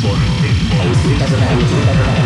Disfrútatela, disfrútatela.